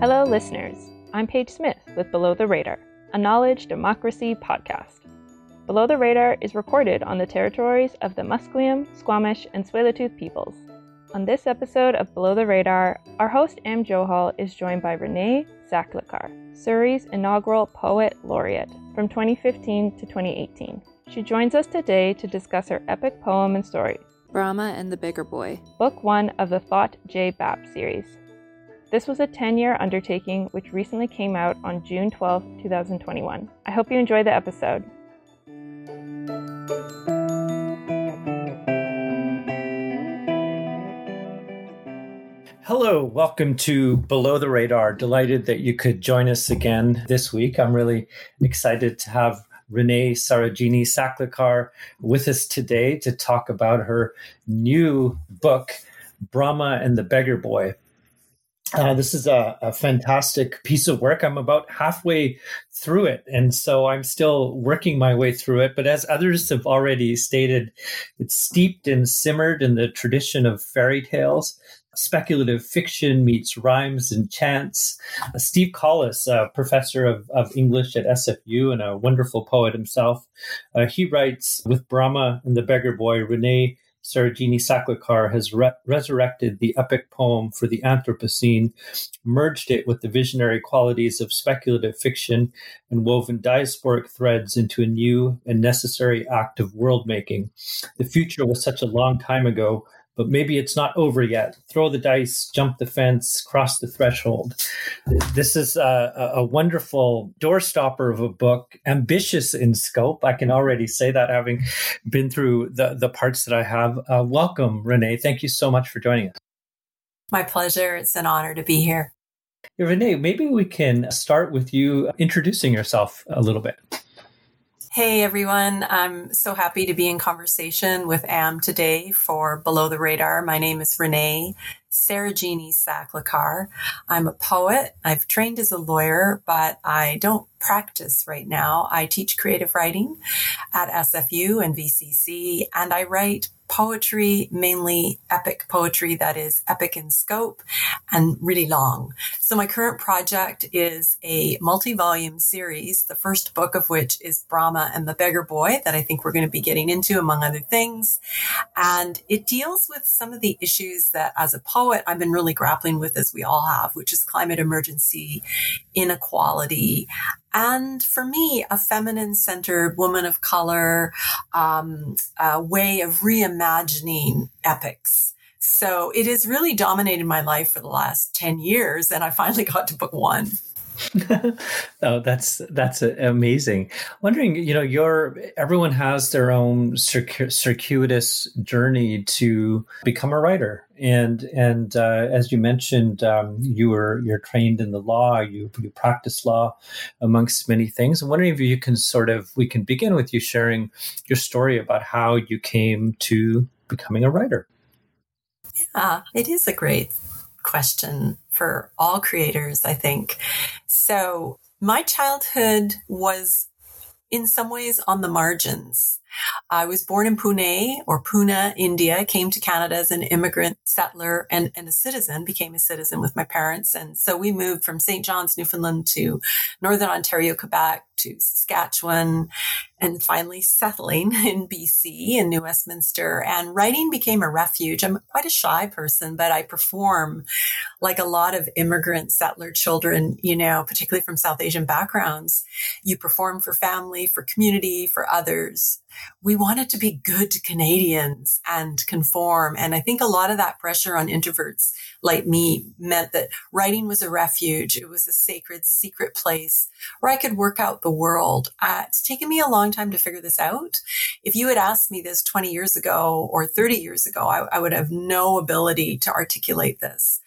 Hello, listeners. I'm Paige Smith with Below the Radar, a knowledge democracy podcast. Below the Radar is recorded on the territories of the Musqueam, Squamish, and Tsleil-Waututh peoples. On this episode of Below the Radar, our host Am Johal is joined by Renee Saklikar, Surrey's inaugural Poet Laureate from 2015 to 2018. She joins us today to discuss her epic poem and story, Bramah and the Beggar Boy, Book 1 of the Thot J. Bap series. This was a 10 year undertaking which recently came out on June 12, 2021. I hope you enjoy the episode. Hello, welcome to Below the Radar. Delighted that you could join us again this week. I'm really excited to have Renee Sarojini Saklikar with us today to talk about her new book, Bramah and the Beggar Boy. Uh, this is a, a, fantastic piece of work. I'm about halfway through it, and so I'm still working my way through it. But as others have already stated, it's steeped and simmered in the tradition of fairy tales speculative fiction meets rhymes and chants. Uh, Steve Collis, a professor of, of English at SFU and a wonderful poet himself, uh, he writes with Bramah and the Beggar Boy, Renee Sarojini Saklikar has re- resurrected the epic poem for the Anthropocene, merged it with the visionary qualities of speculative fiction, and woven diasporic threads into a new and necessary act of world making. The future was such a long time ago, but maybe it's not over yet. Throw the dice, jump the fence, cross the threshold. This is a, a wonderful doorstopper of a book, ambitious in scope. I can already say that having been through the, the parts that I have. Uh, welcome, Renee. Thank you so much for joining us. My pleasure. It's an honor to be here. Renee, maybe we can start with you introducing yourself a little bit. Hey everyone, I'm so happy to be in conversation with Am today for Below the Radar. My name is Renee Sarojini Saklikar. I'm a poet. I've trained as a lawyer, but I don't practice right now. I teach creative writing at SFU and VCC, and I write poetry, mainly epic poetry that is epic in scope and really long. So my current project is a multi-volume series, the first book of which is Bramah and the Beggar Boy that I think we're going to be getting into among other things. And it deals with some of the issues that as a poet I've been really grappling with as we all have, which is climate emergency, inequality, and for me, a feminine centered woman of color um, way of reimagining epics. So it has really dominated my life for the last 10 years. And I finally got to book one. oh, that's that's amazing. Wondering, you know, your everyone has their own circu- circuitous journey to become a writer, and and uh, as you mentioned, um, you were you're trained in the law, you you practice law, amongst many things. I'm wondering if you can sort of we can begin with you sharing your story about how you came to becoming a writer. Yeah, it is a great question for all creators, I think. So my childhood was in some ways on the margins. I was born in Pune or Pune, India, came to Canada as an immigrant settler and, and a citizen, became a citizen with my parents. And so we moved from St. John's, Newfoundland to Northern Ontario, Quebec to Saskatchewan and finally settling in BC in New Westminster. And writing became a refuge. I'm quite a shy person, but I perform like a lot of immigrant settler children, you know, particularly from South Asian backgrounds. You perform for family, for community, for others. We wanted to be good Canadians and conform. And I think a lot of that pressure on introverts like me meant that writing was a refuge. It was a sacred, secret place where I could work out the world. Uh, it's taken me a long time to figure this out. If you had asked me this 20 years ago or 30 years ago, I, I would have no ability to articulate this.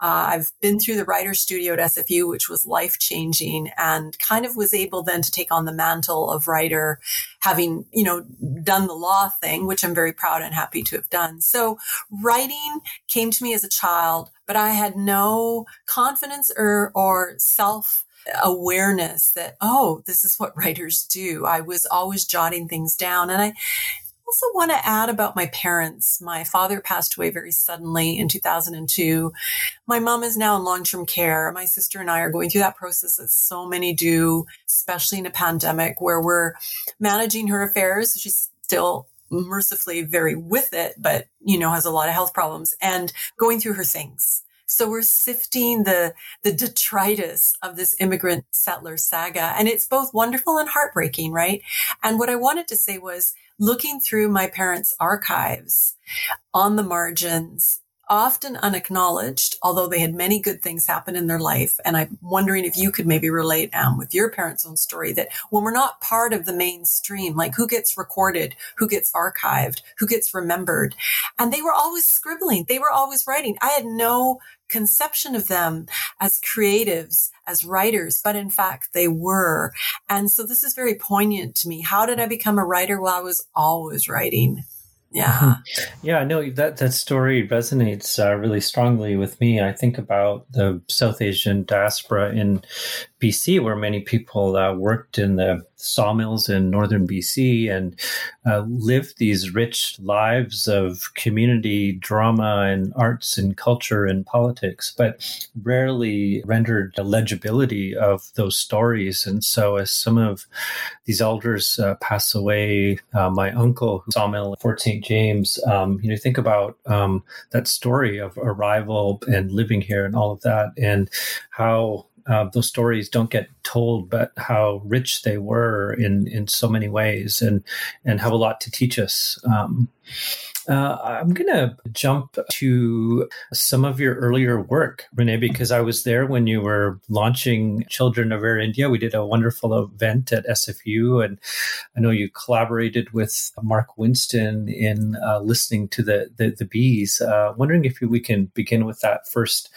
Uh, I've been through the writer studio at SFU, which was life changing and kind of was able then to take on the mantle of writer, having, you know, done the law thing, which I'm very proud and happy to have done. So writing came to me as a child, but I had no confidence or, or self awareness that, oh, this is what writers do. I was always jotting things down. And I, also want to add about my parents. My father passed away very suddenly in 2002. My mom is now in long-term care. My sister and I are going through that process that so many do, especially in a pandemic where we're managing her affairs. She's still mercifully very with it, but you know, has a lot of health problems and going through her things. So we're sifting the, the detritus of this immigrant settler saga. And it's both wonderful and heartbreaking, right? And what I wanted to say was looking through my parents' archives on the margins, often unacknowledged, although they had many good things happen in their life. And I'm wondering if you could maybe relate, um, with your parents' own story that when we're not part of the mainstream, like who gets recorded, who gets archived, who gets remembered. And they were always scribbling. They were always writing. I had no conception of them as creatives, as writers, but in fact they were. And so this is very poignant to me. How did I become a writer? Well, I was always writing. Yeah. Yeah, no, that, that story resonates uh, really strongly with me. I think about the South Asian diaspora in BC, where many people uh, worked in the sawmills in northern BC and uh, lived these rich lives of community drama and arts and culture and politics, but rarely rendered the legibility of those stories. And so, as some of these elders uh, pass away, uh, my uncle, who sawmill Fort St. James, um, you know, think about um, that story of arrival and living here and all of that, and how uh, those stories don't get told, but how rich they were in in so many ways, and and have a lot to teach us. Um, uh, I'm going to jump to some of your earlier work, Renee, because I was there when you were launching Children of Air India. We did a wonderful event at SFU, and I know you collaborated with Mark Winston in uh, listening to the the, the bees. Uh, wondering if we can begin with that first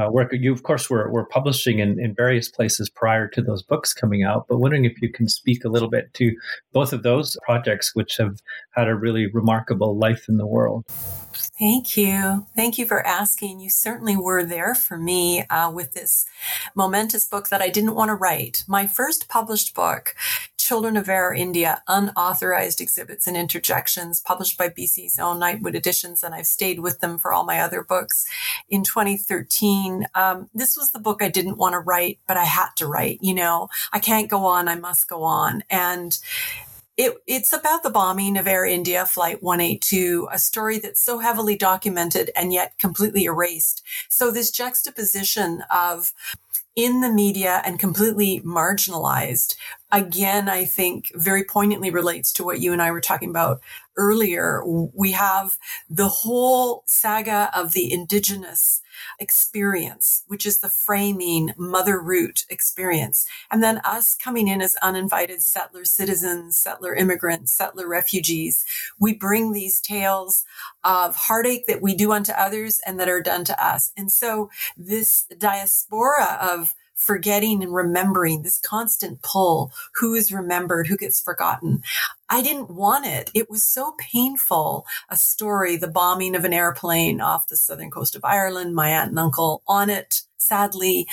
uh, work. You, of course, were, were publishing in, in various places prior to those books coming out, but wondering if you can speak a little bit to both of those projects, which have had a really remarkable life in the world. Thank you. Thank you for asking. You certainly were there for me uh, with this momentous book that I didn't want to write. My first published book, Children of Air India, Unauthorized Exhibits and Interjections, published by BC's own Nightwood Editions, and I've stayed with them for all my other books in 2013. Um, this was the book I didn't want to write, but I had to write. You know, I can't go on, I must go on. And it, it's about the bombing of Air India Flight 182, a story that's so heavily documented and yet completely erased. So this juxtaposition of in the media and completely marginalized again, I think very poignantly relates to what you and I were talking about earlier. We have the whole saga of the indigenous experience, which is the framing mother root experience. And then us coming in as uninvited settler citizens, settler immigrants, settler refugees. We bring these tales of heartache that we do unto others and that are done to us. And so this diaspora of forgetting and remembering this constant pull who is remembered who gets forgotten. I didn't want it. It was so painful. A story the bombing of an airplane off the southern coast of ireland my aunt and uncle on it sadly,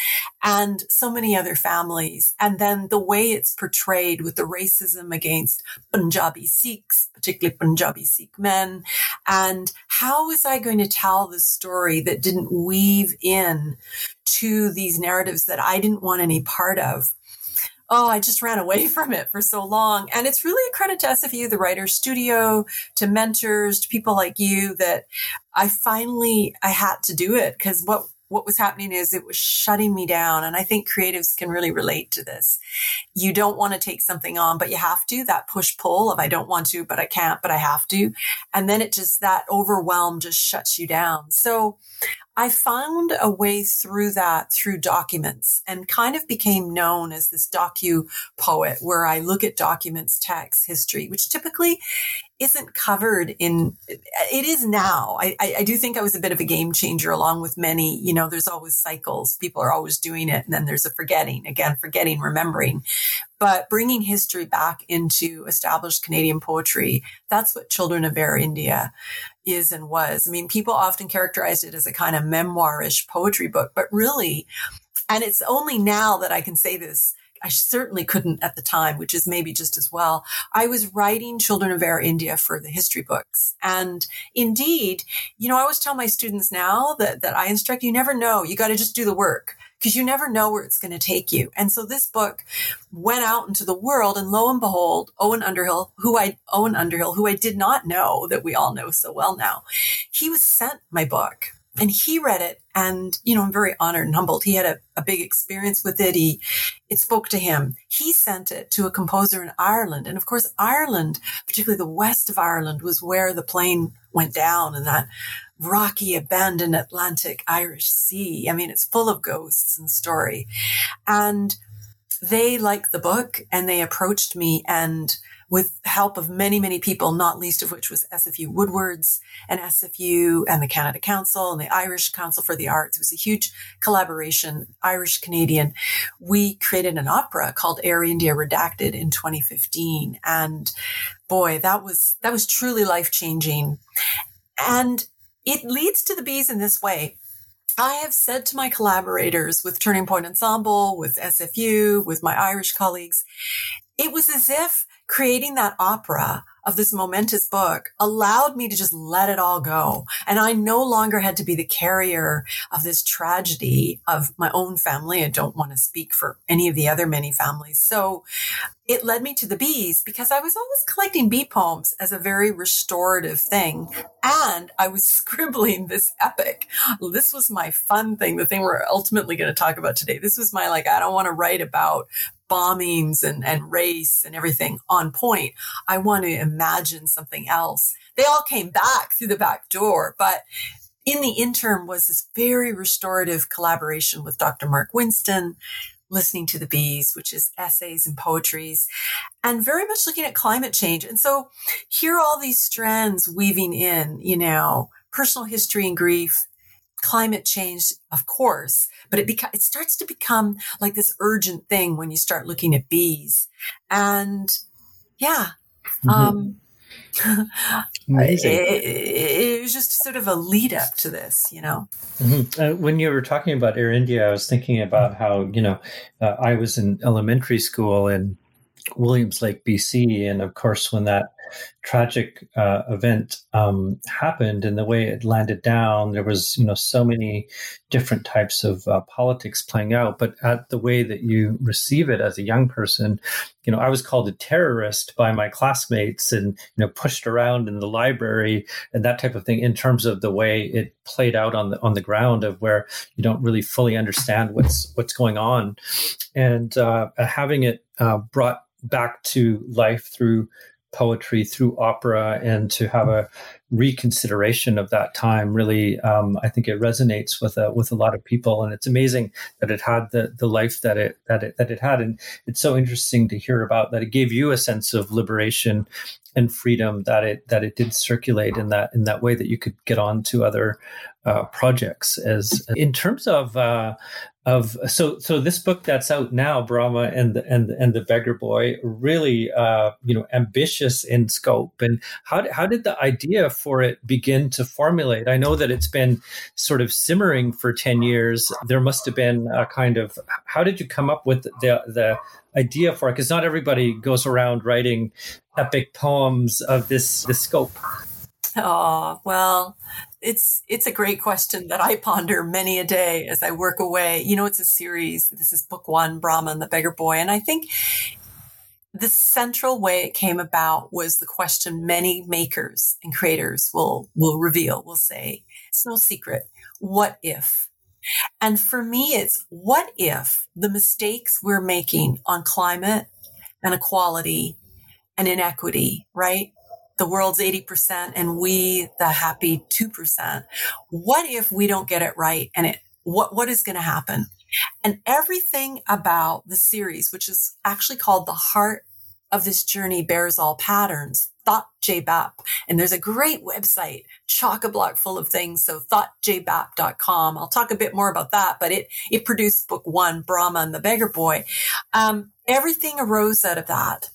and so many other families. And then the way it's portrayed with the racism against Punjabi Sikhs, particularly Punjabi Sikh men. And how was I going to tell the story that didn't weave in to these narratives that I didn't want any part of? oh, I just ran away from it for so long. And it's really a credit to SFU, the writer's studio, to mentors, to people like you that I finally, I had to do it because what what was happening is it was shutting me down. And I think creatives can really relate to this. You don't want to take something on, but you have to, that push pull of I don't want to, but I can't, but I have to. And then it just, that overwhelm just shuts you down. So I found a way through that through documents and kind of became known as this docu poet where I look at documents, text, history, which typically isn't covered in it is now. I, I, do think i was a bit of a game changer along with many you know there's always cycles. People are always doing it and then there's a forgetting again forgetting remembering. But bringing history back into established canadian poetry that's what children of air india is and was. I mean people often characterize it as a kind of memoirish poetry book but really and it's only now that i can say this I certainly couldn't at the time, which is maybe just as well. I was writing Children of Air India for the history books. And indeed, you know, I always tell my students now that, that I instruct, you never know. You got to just do the work because you never know where it's going to take you. And so this book went out into the world and lo and behold, Owen Underhill, who I, Owen Underhill, who I did not know that we all know so well now, he was sent my book and he read it and you know i'm very honored and humbled. He had a, a, big experience with it. He it spoke to him. He sent it to a composer in ireland. And of course ireland particularly the west of ireland was where the plane went down in that rocky abandoned atlantic irish sea. I mean it's full of ghosts and story. And they liked the book and they approached me and with help of many, many people, not least of which was SFU Woodwards and SFU and the Canada Council and the Irish Council for the Arts. It was a huge collaboration, Irish Canadian. We created an opera called Air India Redacted in 2015. And boy, that was, that was truly life changing. And it leads to the bees in this way. I have said to my collaborators with Turning Point Ensemble, with SFU, with my Irish colleagues, it was as if creating that opera of this momentous book allowed me to just let it all go. And I no longer had to be the carrier of this tragedy of my own family. I don't want to speak for any of the other many families. So it led me to the bees because I was always collecting bee poems as a very restorative thing. And I was scribbling this epic. This was my fun thing, the thing we're ultimately going to talk about today. This was my like, I don't want to write about bombings and, and race and everything on point. I want to imagine something else. They all came back through the back door, but in the interim was this very restorative collaboration with Dr. Mark Winston, listening to the bees, which is essays and poetries, and very much looking at climate change. And so here are all these strands weaving in, you know, personal history and grief, climate change, of course, but it beca- it starts to become like this urgent thing when you start looking at bees. And yeah, mm-hmm. um, it, it, was just sort of a lead up to this, you know. Mm-hmm. Uh, when you were talking about Air India, I was thinking about how you know uh, I was in elementary school in Williams Lake, BC, and of course when that tragic uh, event um, happened and the way it landed down, there was you know so many different types of uh, politics playing out. But at the way that you receive it as a young person, you know, I was called a terrorist by my classmates and you know pushed around in the library and that type of thing. In terms of the way it played out on the on the ground, of where you don't really fully understand what's what's going on, and uh, having it uh, brought back to life through poetry through opera and to have a reconsideration of that time really um, I think it resonates with a, with a lot of people. And it's amazing that it had the the life that it that it that it had. And it's so interesting to hear about that it gave you a sense of liberation and freedom that it that it did circulate in that in that way that you could get on to other uh, projects as in terms of uh, of so so this book that's out now Bramah and the, and and the beggar boy really uh, you know ambitious in scope. And how how did the idea for it begin to formulate? I know that it's been sort of simmering for 10 years. There must have been a kind of how did you come up with the the idea for it? Because not everybody goes around writing epic poems of this this scope oh well it's it's a great question that I ponder many a day as I work away. You know, it's a series. This is book one, Bramah and the Beggar Boy, and I think the central way it came about was the question many makers and creators will will reveal. Will say it's no secret. What if? And for me, it's what if the mistakes we're making on climate and equality and inequity, right? The world's 80% and we the happy 2%. What if we don't get it right and it what what is going to happen? And everything about the series, which is actually called The Heart of This Journey Bears All Patterns, Thot JBAP. And there's a great website, chock a block full of things. So thotjbap.com. I'll talk a bit more about that, but it, it produced book one, Bramah and the Beggar Boy. Um, everything arose out of that.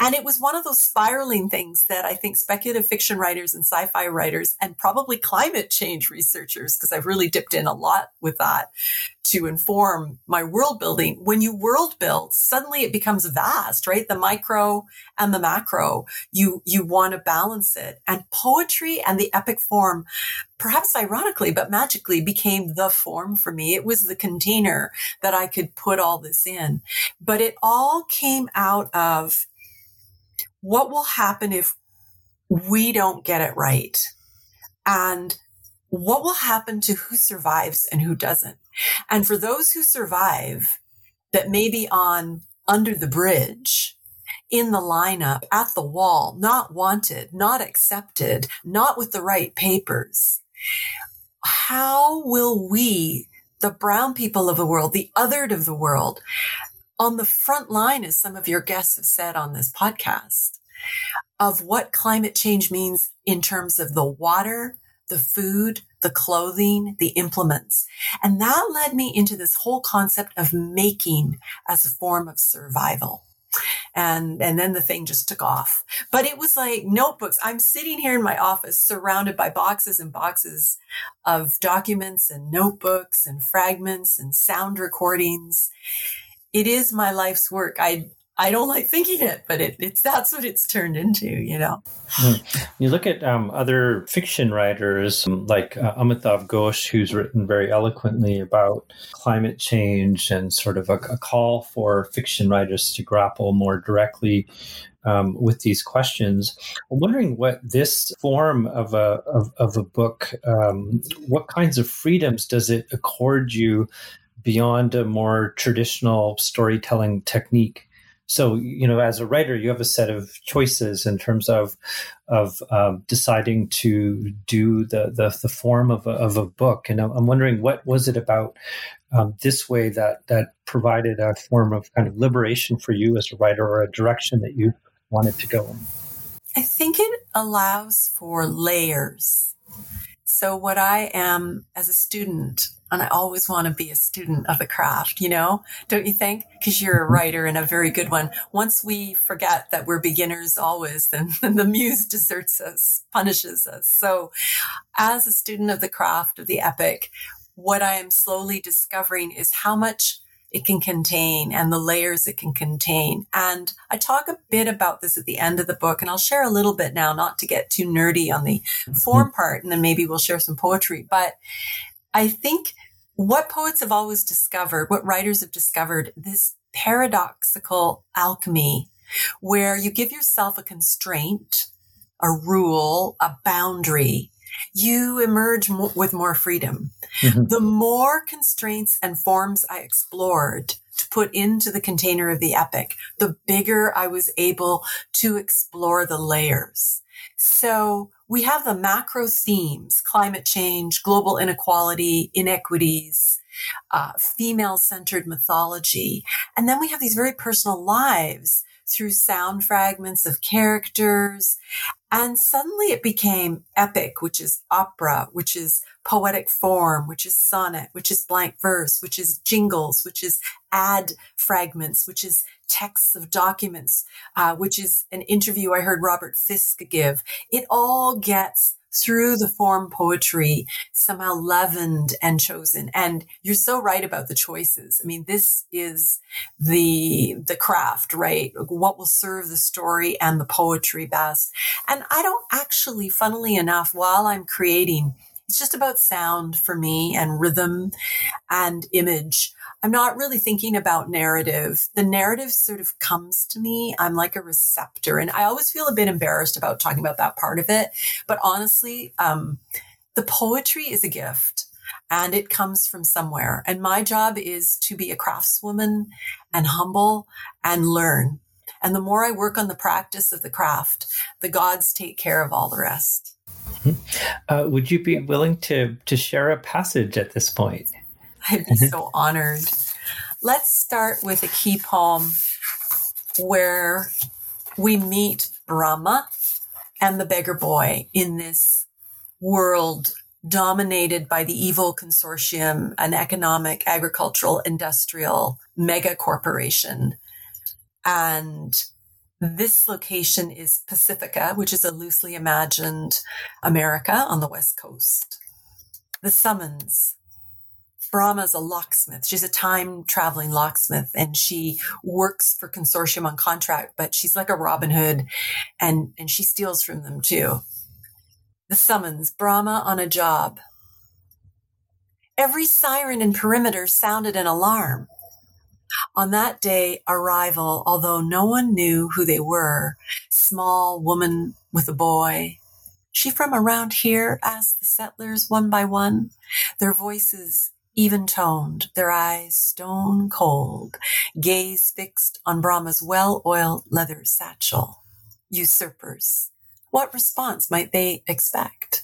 And it was one of those spiraling things that I think speculative fiction writers and sci fi writers and probably climate change researchers, because I've really dipped in a lot with that, to inform my world building. When you world build, suddenly it becomes vast, right? The micro and the macro. You, you want to balance it. And poetry and the epic form, perhaps ironically, but magically became the form for me. It was the container that I could put all this in. But it all came out of what will happen if we don't get it right? And what will happen to who survives and who doesn't? And for those who survive that may be on under the bridge, in the lineup, at the wall, not wanted, not accepted, not with the right papers, how will we, the brown people of the world, the othered of the world, on the front line, as some of your guests have said on this podcast, of what climate change means in terms of the water, the food, the clothing, the implements. And that led me into this whole concept of making as a form of survival. And, mm-hmm. and then the thing just took off. But it was like notebooks. I'm sitting here in my office surrounded by boxes and boxes of documents and notebooks and fragments and sound recordings. It is my life's work. I, I don't like thinking it, but it, it's that's what it's turned into, you know. Mm. You look at um, other fiction writers um, like uh, Amitav Ghosh, who's written very eloquently about climate change and sort of a, a call for fiction writers to grapple more directly um, with these questions. I'm wondering what this form of a of, of a book, um, what kinds of freedoms does it accord you beyond a more traditional storytelling technique? So you know as a writer you have a set of choices in terms of of um, deciding to do the, the, the form of a, of a book. And i'm wondering what was it about um, this way that that provided a form of kind of liberation for you as a writer or a direction that you wanted to go in? I think it allows for layers. So what i am as a student and I always want to be a student of the craft, you know, don't you think? Because you're a mm-hmm. writer and a very good one. Once we forget that we're beginners always, then, then the muse deserts us, punishes us. So as a student of the craft of the epic, what I am slowly discovering is how much it can contain and the layers it can contain. And I talk a bit about this at the end of the book, and I'll share a little bit now, not to get too nerdy on the form mm-hmm. part, and then maybe we'll share some poetry. But I think what poets have always discovered, what writers have discovered, this paradoxical alchemy where you give yourself a constraint, a rule, a boundary, you emerge mo- with more freedom. Mm-hmm. The more constraints and forms I explored to put into the container of the epic, the bigger I was able to explore the layers. So we have the macro themes, climate change, global inequality, inequities, uh, female centered mythology. And then we have these very personal lives through sound fragments of characters. And suddenly it became epic, which is opera, which is poetic form, which is sonnet, which is blank verse, which is jingles, which is ad fragments, which is texts of documents, uh, which is an interview I heard Robert Fisk give. It all gets through the form poetry somehow leavened and chosen. And you're so right about the choices. I mean this is the the craft right? What will serve the story and the poetry best. And i don't actually funnily enough while i'm creating it's just about sound for me and rhythm and image I'm not really thinking about narrative. The narrative sort of comes to me. I'm like a receptor and I always feel a bit embarrassed about talking about that part of it. But honestly, um, the poetry is a gift and it comes from somewhere. And my job is to be a craftswoman and humble and learn. And the more I work on the practice of the craft, the gods take care of all the rest. Mm-hmm. Uh, would you be willing to to share a passage at this point? I'd be mm-hmm. so honored. Let's start with a key poem where we meet Bramah and the beggar boy in this world dominated by the evil consortium, an economic, agricultural, industrial mega corporation. And this location is Pacifica, which is a loosely imagined America on the West Coast. The summons Bramah's a locksmith. She's a time traveling locksmith and she works for consortium on contract, but she's like a Robin Hood and, and she steals from them too. The summons Bramah on a job. Every siren in perimeter sounded an alarm. On that day, arrival, although no one knew who they were, small woman with a boy. She from around here? asked the settlers one by one, their voices even toned, their eyes stone cold, gaze fixed on Bramah's well oiled leather satchel. Usurpers. What response might they expect?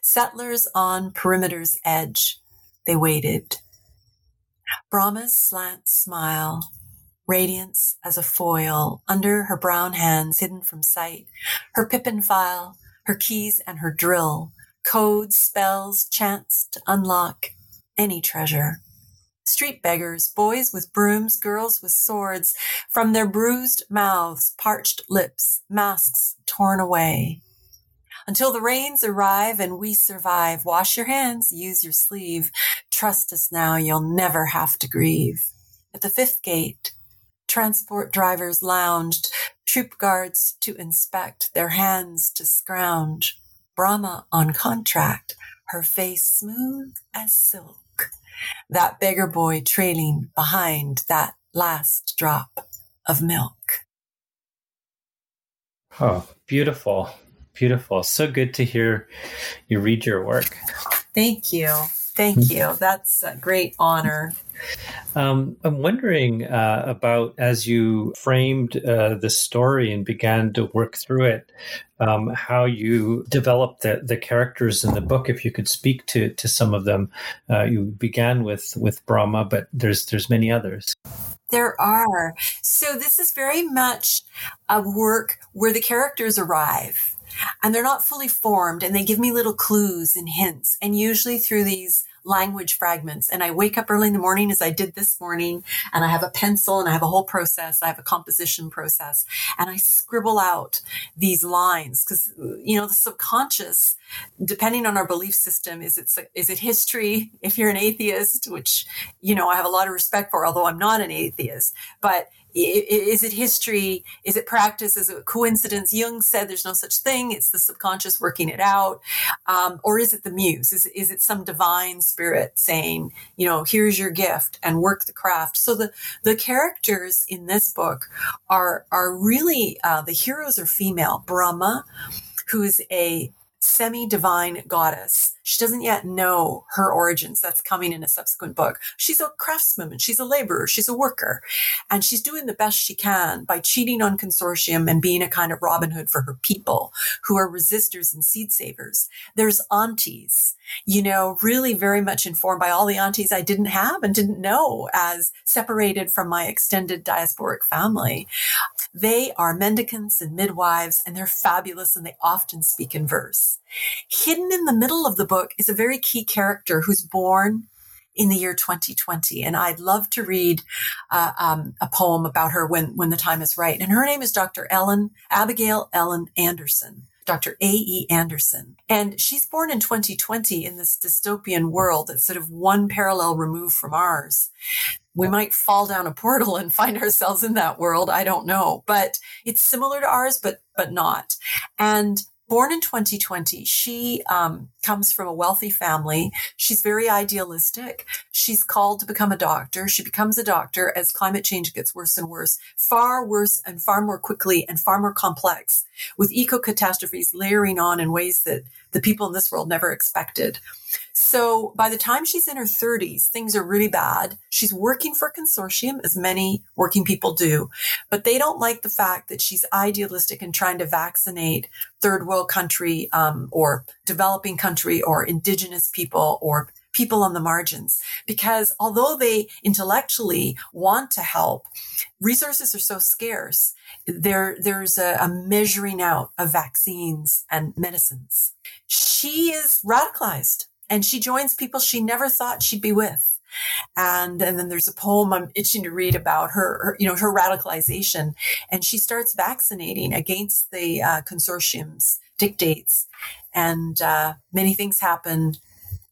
Settlers on perimeter's edge. They waited. Bramah's slant smile, radiance as a foil under her brown hands hidden from sight, her pippin file, her keys and her drill, codes, spells, chants to unlock any treasure. Street beggars, boys with brooms, girls with swords, from their bruised mouths, parched lips, masks torn away. Until the rains arrive and we survive, wash your hands, use your sleeve. Trust us now, you'll never have to grieve. At the fifth gate, transport drivers lounged, troop guards to inspect, their hands to scrounge. Bramah on contract, her face smooth as silk. That beggar boy trailing behind that last drop of milk. Oh, beautiful. Beautiful. So good to hear you read your work. Thank you. Thank you. That's a great honor. Um, I'm wondering uh, about as you framed uh, the story and began to work through it, um, how you developed the, the characters in the book. If you could speak to to some of them, uh, you began with with Bramah, but there's there's many others. There are. So this is very much a work where the characters arrive and they're not fully formed and they give me little clues and hints and usually through these language fragments. And I wake up early in the morning as I did this morning and I have a pencil and I have a whole process. I have a composition process and I scribble out these lines because, you know, the subconscious, depending on our belief system, is it, is it history? If you're an atheist, which, you know, I have a lot of respect for, although I'm not an atheist, but is it history? Is it practice? Is it coincidence? Jung said there's no such thing. It's the subconscious working it out. Um, or is it the muse? Is, is it some divine spirit saying, you know, here's your gift and work the craft? So the, the characters in this book are, are really, uh, the heroes are female. Bramah, who is a semi divine goddess. She doesn't yet know her origins. That's coming in a subsequent book. She's a craftswoman. She's a laborer. She's a worker. And she's doing the best she can by cheating on consortium and being a kind of Robin Hood for her people who are resistors and seed savers. There's aunties, you know, really very much informed by all the aunties I didn't have and didn't know as separated from my extended diasporic family. They are mendicants and midwives and they're fabulous and they often speak in verse. Hidden in the middle of the book is a very key character who's born in the year 2020. And I'd love to read uh, um, a poem about her when, when the time is right. And her name is Dr. Ellen, Abigail Ellen Anderson. Dr. A.E. Anderson. And she's born in 2020 in this dystopian world that's sort of one parallel removed from ours. We might fall down a portal and find ourselves in that world. I don't know, but it's similar to ours, but, but not. And born in 2020. She um, comes from a wealthy family. She's very idealistic. She's called to become a doctor. She becomes a doctor as climate change gets worse and worse, far worse and far more quickly and far more complex, with eco catastrophes layering on in ways that the people in this world never expected. So by the time she's in her 30s, things are really bad. She's working for a consortium, as many working people do, but they don't like the fact that she's idealistic and trying to vaccinate third world country um, or developing country or indigenous people or people on the margins because although they intellectually want to help resources are so scarce there there's a, a, measuring out of vaccines and medicines she is radicalized and she joins people she never thought she'd be with. And, and then there's a poem I'm itching to read about her, her you know, her radicalization. And she starts vaccinating against the uh, consortium's dictates. And uh, many things happen,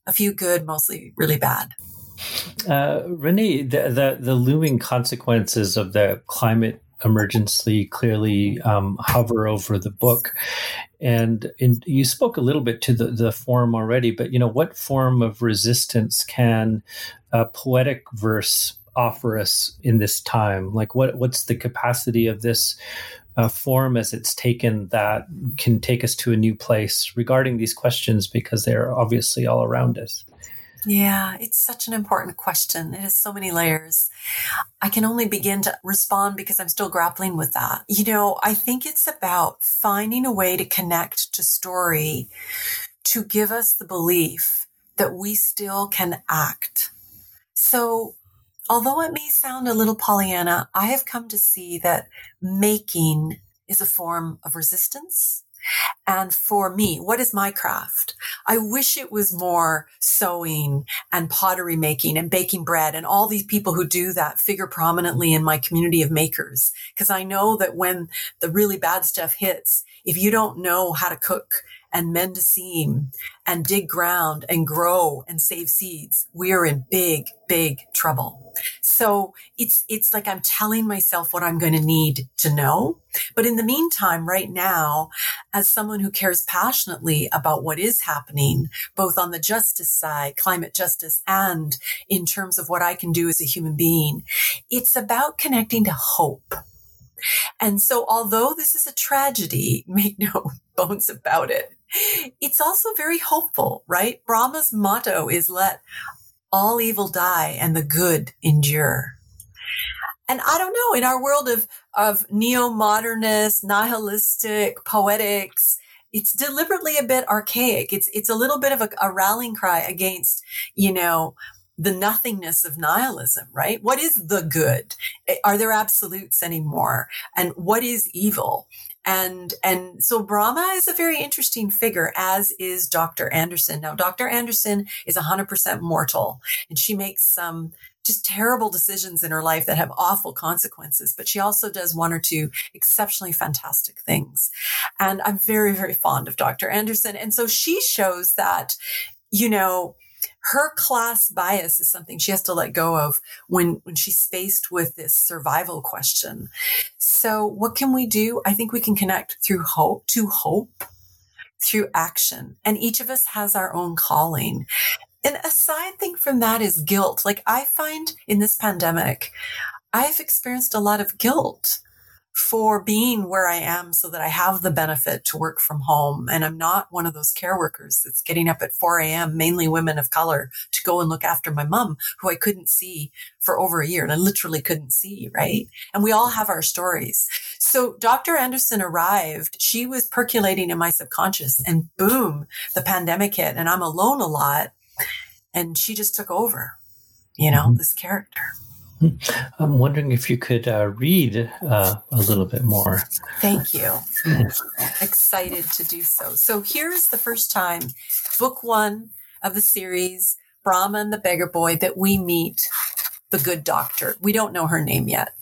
a few good, mostly really bad. Uh, Renee, the, the, the looming consequences of the climate emergency clearly um, hover over the book. And in, you spoke a little bit to the, the form already, but you know, what form of resistance can a poetic verse offer us in this time? Like, what what's the capacity of this uh, form as it's taken that can take us to a new place regarding these questions because they're obviously all around us? Yeah, it's such an important question. It has so many layers. I can only begin to respond because I'm still grappling with that. You know, I think it's about finding a way to connect to story to give us the belief that we still can act. So, although it may sound a little Pollyanna, I have come to see that making is a form of resistance and for me, what is my craft? I wish it was more sewing and pottery making and baking bread and all these people who do that figure prominently in my community of makers. Cause I know that when the really bad stuff hits, if you don't know how to cook and mend a seam and dig ground and grow and save seeds, we're in big, big trouble. So it's, it's like I'm telling myself what I'm going to need to know. But in the meantime, right now, as someone who cares passionately about what is happening, both on the justice side, climate justice, and in terms of what I can do as a human being, it's about connecting to hope. And so, although this is a tragedy, make no bones about it, it's also very hopeful, right? Bramah's motto is let all evil die and the good endure. And I don't know, in our world of, of neo-modernist, nihilistic poetics, it's deliberately a bit archaic. It's, it's a little bit of a, a rallying cry against, you know, the nothingness of nihilism, right? What is the good? Eh, are there absolutes anymore? And what is evil? And, and so Bramah is a very interesting figure, as is Dr. Anderson. Now, Dr. Anderson is 100% mortal and she makes some just terrible decisions in her life that have awful consequences, but she also does one or two exceptionally fantastic things. And I'm very, very fond of Dr. Anderson. And so she shows that, you know, her class bias is something she has to let go of when when she's faced with this survival question. So what can we do? I think we can connect through hope to hope through action. And each of us has our own calling. And a side thing from that is guilt. Like i find in this pandemic i've experienced a lot of guilt for being where I am so that I have the benefit to work from home. And I'm not one of those care workers that's getting up at 4 a.m., mainly women of color, to go and look after my mom, who I couldn't see for over a year and I literally couldn't see, right? And we all have our stories. So Dr. Anderson arrived, she was percolating in my subconscious and boom, the pandemic hit and I'm alone a lot. And she just took over, you know, mm-hmm. this character. I'm wondering if you could uh, read uh, a little bit more. Thank you. Excited to do so. So here's the first time, book one of the series, Bramah and the Beggar Boy, that we meet the good doctor. We don't know her name yet.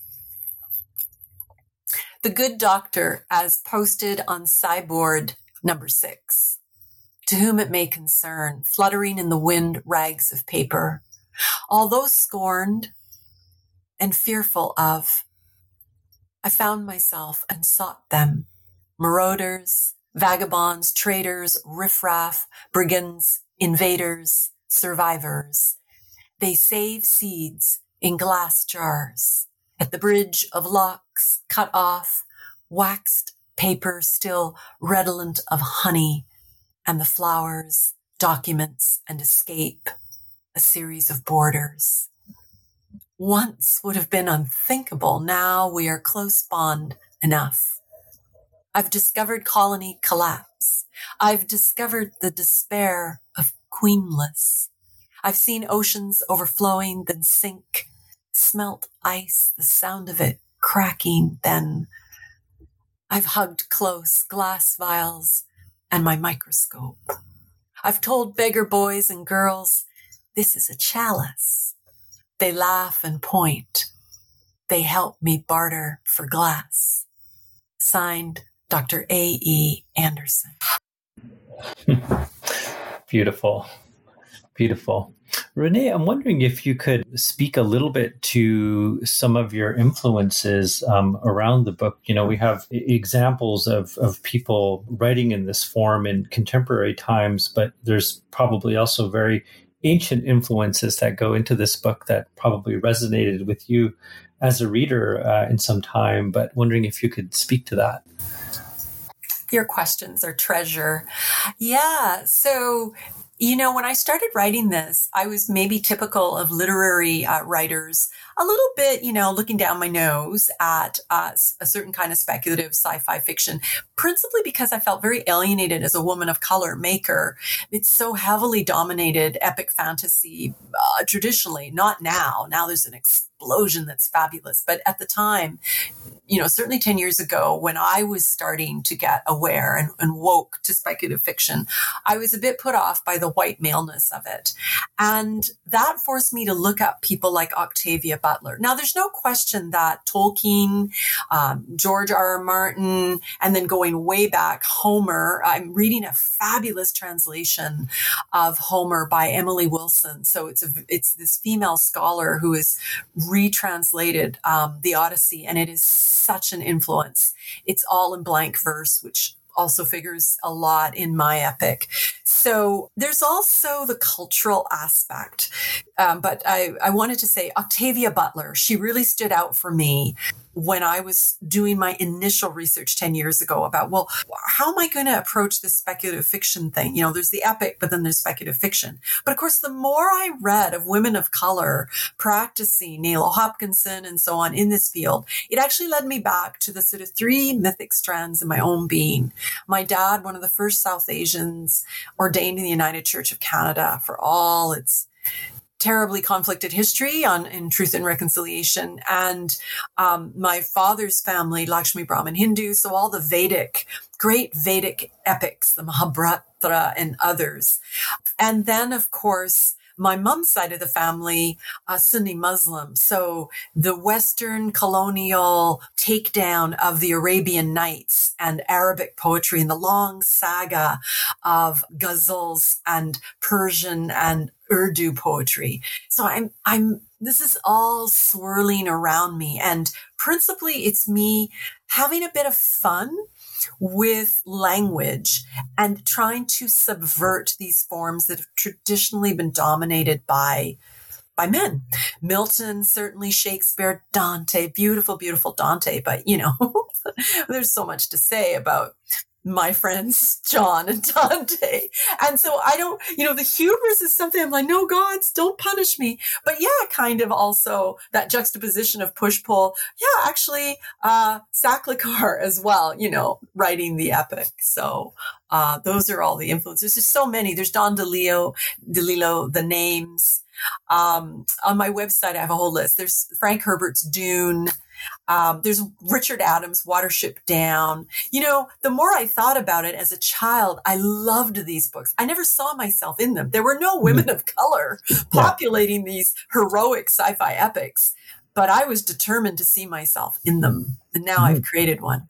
The good doctor, as posted on Cyborg number six. To whom it may concern, fluttering in the wind rags of paper. Although scorned, and fearful of. I found myself and sought them. Marauders, vagabonds, traitors, riffraff, brigands, invaders, survivors. They save seeds in glass jars. At the bridge of locks cut off, waxed paper still redolent of honey, and the flowers, documents, and escape, a series of borders once would have been unthinkable. Now we are close bond enough. I've discovered colony collapse. I've discovered the despair of queenless. I've seen oceans overflowing, then sink, smelt ice, the sound of it cracking, then I've hugged close glass vials and my microscope. I've told beggar boys and girls, this is a chalice. They laugh and point. They help me barter for glass. Signed, Dr. A. E. Anderson. Beautiful. Beautiful. Renee, I'm wondering if you could speak a little bit to some of your influences um, around the book. You know, we have examples of, of people writing in this form in contemporary times, but there's probably also very ancient influences that go into this book that probably resonated with you as a reader uh, in some time. But wondering if you could speak to that. Your questions are treasure. Yeah. So you know, when I started writing this, I was maybe typical of literary uh, writers, a little bit, you know, looking down my nose at uh, a certain kind of speculative sci fi fiction, principally because I felt very alienated as a woman of color maker. It's so heavily dominated epic fantasy uh, traditionally, not now. Now there's an explosion that's fabulous. But at the time, you know, certainly 10 years ago when I was starting to get aware and, and, woke to speculative fiction, I was a bit put off by the white maleness of it. And that forced me to look up people like Octavia Butler. Now, there's no question that Tolkien, um, George R. R. Martin, and then going way back, Homer, I'm reading a fabulous translation of Homer by Emily Wilson. So it's a, it's this female scholar who has retranslated um, the Odyssey and it is such an influence. It's all in blank verse, which also figures a lot in my epic. So there's also the cultural aspect. Um, but I, I wanted to say Octavia Butler, she really stood out for me when I was doing my initial research 10 years ago about, well, how am I going to approach this speculative fiction thing? You know, there's the epic, but then there's speculative fiction. But of course, the more I read of women of color practicing Nalo Hopkinson and so on in this field, it actually led me back to the sort of three mythic strands in my own being. My dad, one of the first South Asians ordained in the United Church of Canada for all its terribly conflicted history on in truth and reconciliation and um, my father's family lakshmi brahmin hindu so all the vedic great vedic epics the mahabharata and others and then of course my mom's side of the family, uh, Sunni Muslim. So the Western colonial takedown of the Arabian Nights and Arabic poetry and the long saga of ghazals and Persian and Urdu poetry. So I'm, I'm, this is all swirling around me. And principally, it's me having a bit of fun with language and trying to subvert these forms that have traditionally been dominated by by men. Milton, certainly Shakespeare, Dante, beautiful, beautiful Dante. But, you know, there's so much to say about my friends John and Dante. And so I don't, you know, the hubris is something I'm like, no, gods, don't punish me. But yeah, kind of also that juxtaposition of push pull. Yeah, actually, uh, Saklikar as well, you know, writing the epic. So, uh, those are all the influences. There's so many. There's Don DeLillo, DeLillo, the names. Um, on my website, I have a whole list. There's Frank Herbert's Dune. Um, there's Richard Adams, Watership Down. You know, the more I thought about it as a child, I loved these books. I never saw myself in them. There were no women mm-hmm. of color populating these heroic sci fi epics, but I was determined to see myself in them. And now mm-hmm. I've created one.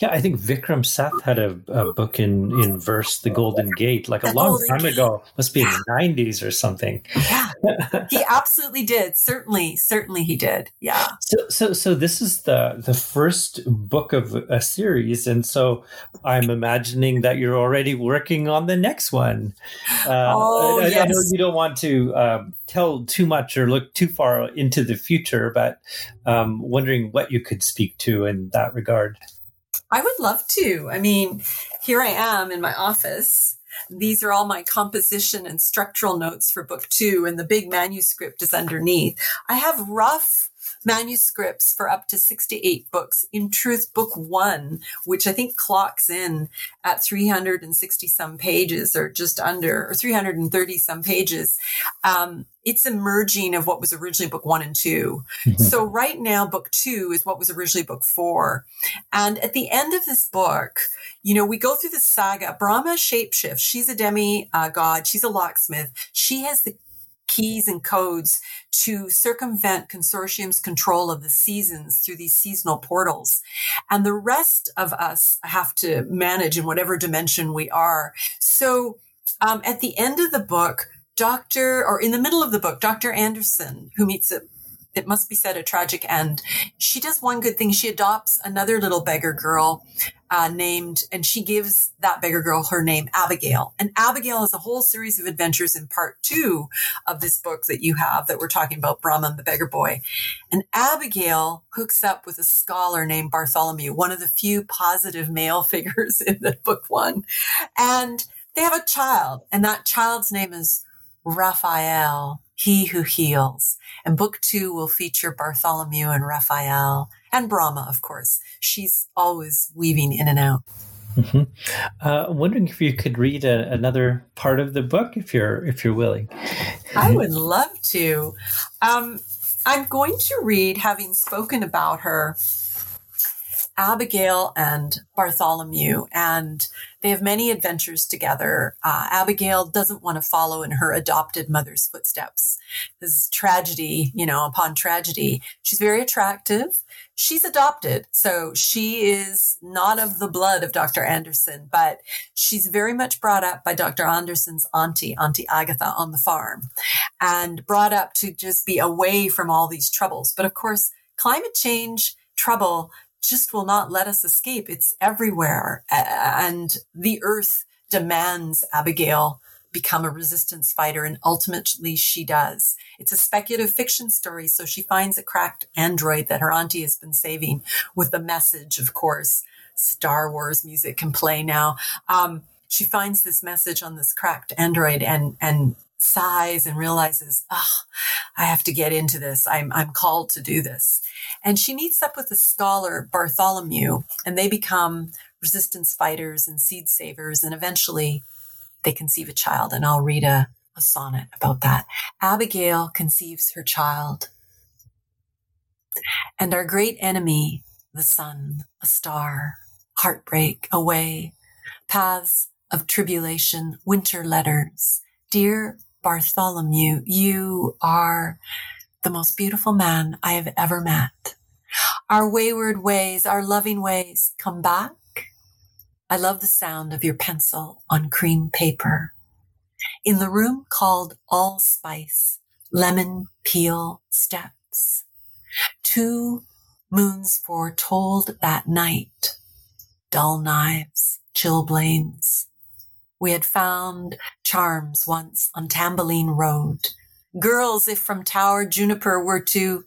Yeah, I think Vikram Seth had a, a book in, in verse, The Golden Gate, like a the long Golden time Gate. ago. Must be in the 90s or something. Yeah, he absolutely did. Certainly, certainly he did. Yeah. So, so, so this is the, the first book of a series. And so I'm imagining that you're already working on the next one. Uh, oh, I, yes. I know you don't want to uh, tell too much or look too far into the future, but um, wondering what you could speak to in that regard. I would love to. I mean, here I am in my office. These are all my composition and structural notes for book two, and the big manuscript is underneath. I have rough manuscripts for up to 68 books. In truth, book one, which I think clocks in at 360 some pages or just under, or 330 some pages, um, it's a merging of what was originally book one and 2 mm-hmm. So right now, book two is what was originally book four. And at the end of this book, you know, we go through the saga. Bramah shapeshifts. She's a demi uh, god. She's a locksmith. She has the keys and codes to circumvent consortium's control of the seasons through these seasonal portals. And the rest of us have to manage in whatever dimension we are. So um, at the end of the book, Dr. or in the middle of the book, Dr. Anderson, who meets a it must be said a tragic end. She does one good thing. She adopts another little beggar girl uh, named, and she gives that beggar girl her name, Abigail. And Abigail has a whole series of adventures in part two of this book that you have that we're talking about, Bramah and the beggar boy. And Abigail hooks up with a scholar named Bartholomew, one of the few positive male figures in the book one. And they have a child, and that child's name is Raphael, he who heals. And book two will feature Bartholomew and Raphael and Bramah, of course. She's always weaving in and out. Mm-hmm. Uh, wondering if you could read a, another part of the book, if you're if you're willing. I would love to. Um, I'm going to read, having spoken about her, Abigail and Bartholomew, and they have many adventures together. Uh, Abigail doesn't want to follow in her adopted mother's footsteps. This is tragedy, you know, upon tragedy. She's very attractive. She's adopted, so she is not of the blood of Dr. Anderson, but she's very much brought up by Dr. Anderson's auntie, Auntie Agatha, on the farm, and brought up to just be away from all these troubles. But of course, climate change trouble just will not let us escape. It's everywhere. And the earth demands Abigail become a resistance fighter. And ultimately she does. It's a speculative fiction story. So she finds a cracked android that her auntie has been saving with the message, of course, Star Wars music can play now. Um, she finds this message on this cracked android and, and sighs and realizes, oh, I have to get into this. I'm, I'm called to do this. And she meets up with the scholar Bartholomew and they become resistance fighters and seed savers. And eventually they conceive a child. And I'll read a, a sonnet about that. Abigail conceives her child. And our great enemy, the sun, a star, heartbreak, away, paths of tribulation, winter letters, dear Bartholomew, you are the most beautiful man I have ever met. Our wayward ways, our loving ways come back. I love the sound of your pencil on cream paper. In the room called Allspice, lemon peel steps. Two moons foretold that night. Dull knives, chilblains, we had found charms once on Tambeline Road. Girls, if from Tower Juniper were to,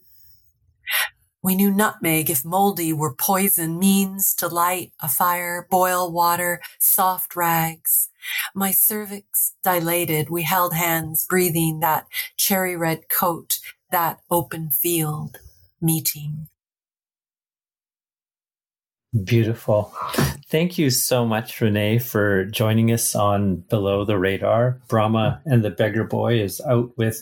we knew nutmeg, if moldy were poison, means to light a fire, boil water, soft rags. My cervix dilated. We held hands, breathing that cherry red coat, that open field meeting. Beautiful. Thank you so much, Renee, for joining us on Below the Radar. Bramah and the Beggar Boy is out with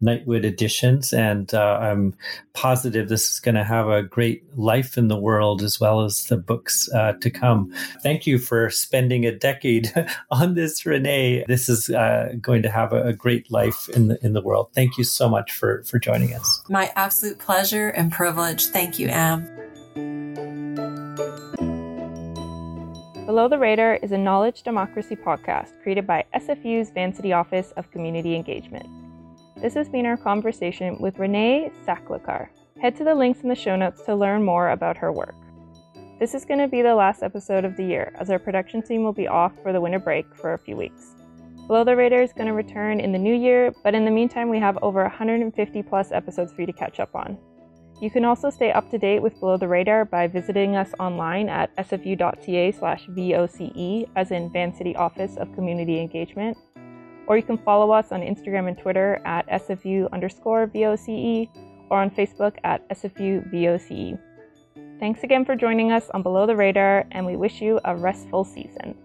Nightwood Editions, and uh, I'm positive this is going to have a great life in the world as well as the books uh, to come. Thank you for spending a decade on this, Renee. This is uh, going to have a, a great life in the in the world. Thank you so much for for joining us. My absolute pleasure and privilege. Thank you, Am. Below the Radar is a knowledge democracy podcast created by SFU's Vancity Office of Community Engagement. This has been our conversation with Renee Saklikar. Head to the links in the show notes to learn more about her work. This is going to be the last episode of the year, as our production team will be off for the winter break for a few weeks. Below the Radar is going to return in the new year, but in the meantime, we have over 150 plus episodes for you to catch up on. You can also stay up to date with Below the Radar by visiting us online at sfu.ca slash VOCE, as in Vancity Office of Community Engagement. Or you can follow us on Instagram and Twitter at SFU underscore VOCE or on Facebook at SFU VOCE. Thanks again for joining us on Below the Radar, and we wish you a restful season.